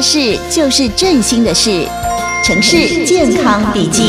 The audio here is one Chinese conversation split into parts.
的事就是振兴的事，城市健康笔记。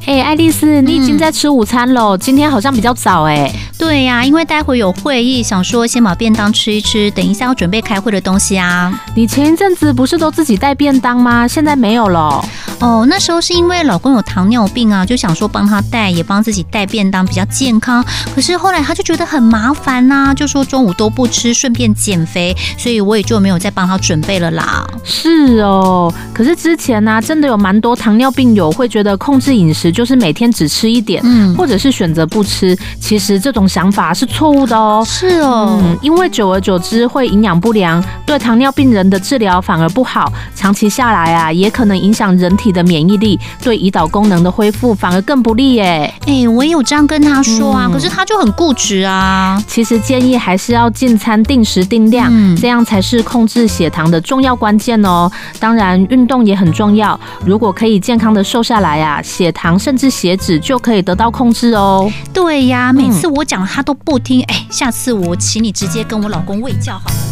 嘿，爱丽丝，你已经在吃午餐喽？嗯、今天好像比较早哎。对呀、啊，因为待会有会议，想说先把便当吃一吃，等一下要准备开会的东西啊。你前一阵子不是都自己带便当吗？现在没有了。哦，那时候是因为老公有糖尿病啊，就想说帮他带，也帮自己带便当比较健康。可是后来他就觉得很麻烦呐、啊，就说中午都不吃，顺便减肥，所以我也就没有再帮他准备了啦。是哦，可是之前呢、啊，真的有蛮多糖尿病友会觉得控制饮食就是每天只吃一点，嗯，或者是选择不吃。其实这种想法是错误的哦。是哦，嗯，因为久而久之会营养不良，对糖尿病人的治疗反而不好，长期下来啊，也可能影响人体的免疫力，对胰岛功能的恢复反而更不利耶。哎，我也有这样跟他说啊，嗯、可是他就很固执啊。其实建议还是要进餐定时定量，嗯、这样才是控制血糖的重要关键哦。当然，运动也很重要。如果可以健康的瘦下来啊，血糖甚至血脂就可以得到控制哦。对呀，每次我讲他都不听。哎，下次我请你直接跟我老公喂叫好了。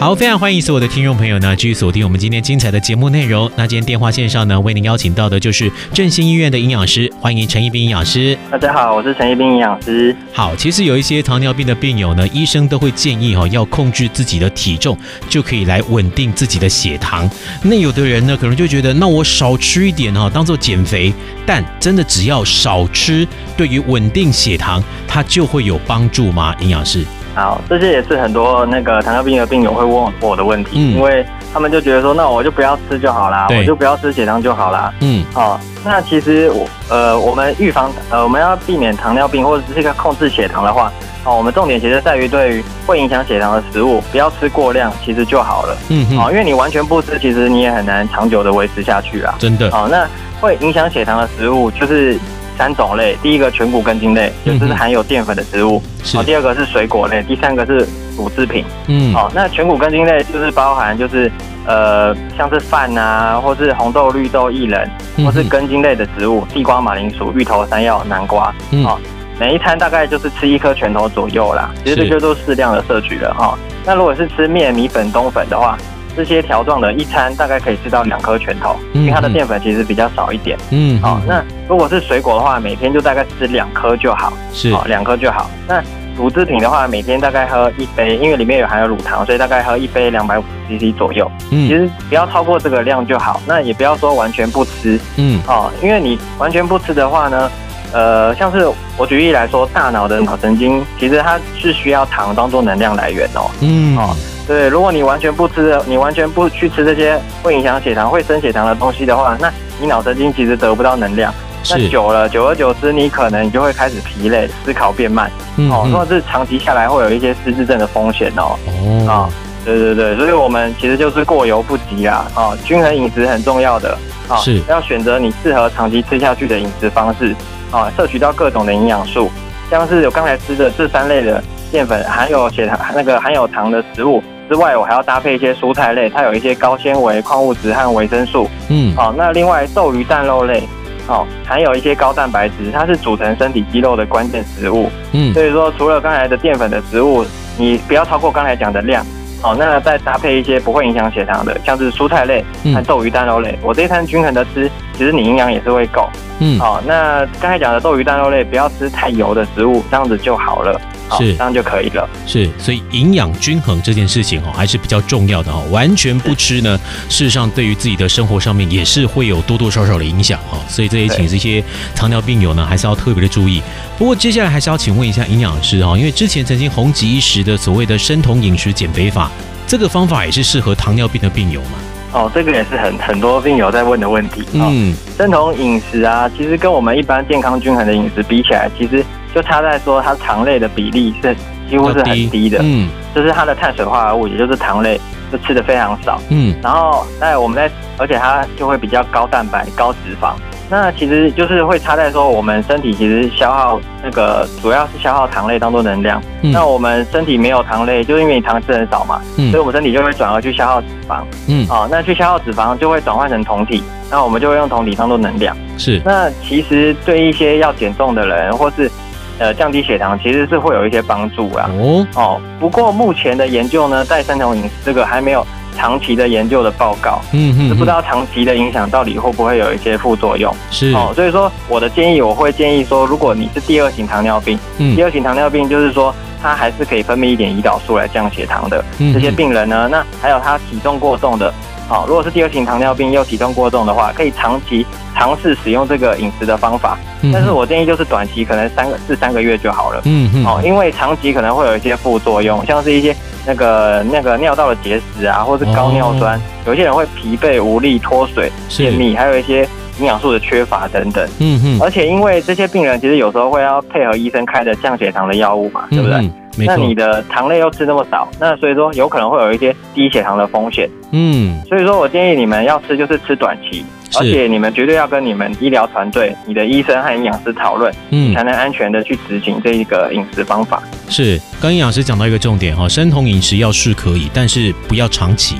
好，非常欢迎所有的听众朋友呢，继续锁定我们今天精彩的节目内容。那今天电话线上呢，为您邀请到的就是振兴医院的营养师，欢迎陈一斌营养师。大家好，我是陈一斌营养师。好，其实有一些糖尿病的病友呢，医生都会建议哈，要控制自己的体重，就可以来稳定自己的血糖。那有的人呢，可能就觉得，那我少吃一点哈，当做减肥。但真的只要少吃，对于稳定血糖，它就会有帮助吗？营养师？好，这些也是很多那个糖尿病的病友会问我的问题，嗯、因为他们就觉得说，那我就不要吃就好啦，我就不要吃血糖就好啦。嗯，好、哦，那其实我呃，我们预防呃，我们要避免糖尿病或者是一个控制血糖的话，哦，我们重点其实在于对于会影响血糖的食物，不要吃过量，其实就好了。嗯哦，因为你完全不吃，其实你也很难长久的维持下去啊。真的。哦，那会影响血糖的食物就是。三种类，第一个全谷根茎类，就是含有淀粉的植物。好、嗯，第二个是水果类，第三个是乳制品。嗯，好，那全谷根茎类就是包含就是呃像是饭啊，或是红豆、绿豆、薏仁，或是根茎类的植物，地瓜、马铃薯、芋头、山药、南瓜。嗯，好，每一餐大概就是吃一颗拳头左右啦，其实这就都适量的摄取了哈。那如果是吃面、米粉、冬粉的话。这些条状的一餐大概可以吃到两颗拳头，因为它的淀粉其实比较少一点。嗯，好，那如果是水果的话，每天就大概吃两颗就好。是，哦，两颗就好。那乳制品的话，每天大概喝一杯，因为里面有含有乳糖，所以大概喝一杯两百五十 CC 左右。嗯，其实不要超过这个量就好。那也不要说完全不吃。嗯，哦，因为你完全不吃的话呢，呃，像是我举例来说，大脑的脑神经其实它是需要糖当做能量来源哦。嗯，哦。对，如果你完全不吃，你完全不去吃这些会影响血糖、会升血糖的东西的话，那你脑神经其实得不到能量。是那久了，久而久之，你可能你就会开始疲累，思考变慢。嗯，嗯，哦，或者是长期下来会有一些失智症的风险哦。哦，哦，对对对，所以我们其实就是过犹不及啊。哦，均衡饮食很重要的。哦，是要选择你适合长期吃下去的饮食方式。啊，哦，摄取到各种的营养素，像是有刚才吃的这三类的淀粉，含有血糖那个含有糖的食物。之外，我还要搭配一些蔬菜类，它有一些高纤维、矿物质和维生素。嗯，好，那另外豆鱼蛋肉类，好，含有一些高蛋白质，它是组成身体肌肉的关键食物。嗯，所以说除了刚才的淀粉的食物，你不要超过刚才讲的量。好，那再搭配一些不会影响血糖的，像是蔬菜类和豆鱼蛋肉类。我这一餐均衡的吃，其实你营养也是会够。嗯，好，那刚才讲的豆鱼蛋肉类，不要吃太油的食物，这样子就好了。是，这样就可以了。是，所以营养均衡这件事情哦，还是比较重要的哈。完全不吃呢，事实上对于自己的生活上面也是会有多多少少的影响哈。所以这也请这些糖尿病友呢，还是要特别的注意。不过接下来还是要请问一下营养师哈，因为之前曾经红极一时的所谓的生酮饮食减肥法，这个方法也是适合糖尿病的病友吗？哦，这个也是很很多病友在问的问题。嗯，生酮饮食啊，其实跟我们一般健康均衡的饮食比起来，其实。就差在说，它糖类的比例是几乎是很低的，嗯，就是它的碳水化合物，也就是糖类，就吃的非常少，嗯，然后在我们在，而且它就会比较高蛋白、高脂肪。那其实就是会差在说，我们身体其实消耗那个主要是消耗糖类当做能量。嗯、那我们身体没有糖类，就是因为你糖吃很少嘛，嗯、所以我们身体就会转而去消耗脂肪。嗯，哦，那去消耗脂肪就会转换成酮体，那我们就会用酮体当做能量。是。那其实对一些要减重的人，或是呃降低血糖，其实是会有一些帮助啊。哦哦，不过目前的研究呢，在生酮饮食这个还没有长期的研究的报告，嗯嗯，不知道长期的影响到底会不会有一些副作用。是哦，所以说我的建议，我会建议说，如果你是第二型糖尿病，嗯，第二型糖尿病就是说。它还是可以分泌一点胰岛素来降血糖的。这些病人呢，那还有他体重过重的，好，如果是第二型糖尿病又体重过重的话，可以长期尝试使用这个饮食的方法。但是我建议就是短期可能三个至三个月就好了。嗯嗯。哦，因为长期可能会有一些副作用，像是一些那个那个尿道的结石啊，或是高尿酸，有些人会疲惫无力、脱水、便秘，还有一些。营养素的缺乏等等，嗯哼，而且因为这些病人其实有时候会要配合医生开的降血糖的药物嘛，对不对？那你的糖类又吃那么少，那所以说有可能会有一些低血糖的风险。嗯，所以说我建议你们要吃就是吃短期，而且你们绝对要跟你们医疗团队、你的医生和营养师讨论，嗯，才能安全的去执行这一个饮食方法。是，刚营养师讲到一个重点哈，生酮饮食要是可以，但是不要长期。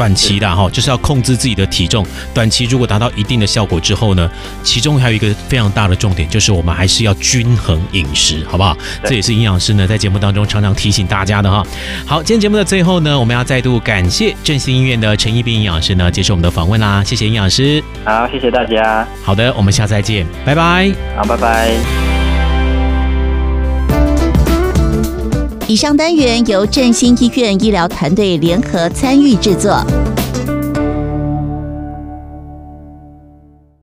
短期的哈，就是要控制自己的体重。短期如果达到一定的效果之后呢，其中还有一个非常大的重点，就是我们还是要均衡饮食，好不好？这也是营养师呢在节目当中常常提醒大家的哈。好，今天节目的最后呢，我们要再度感谢振兴医院的陈一斌营养师呢接受我们的访问啦，谢谢营养师。好，谢谢大家。好的，我们下次再见，拜拜。好，拜拜。以上单元由振兴医院医疗团队联合参与制作。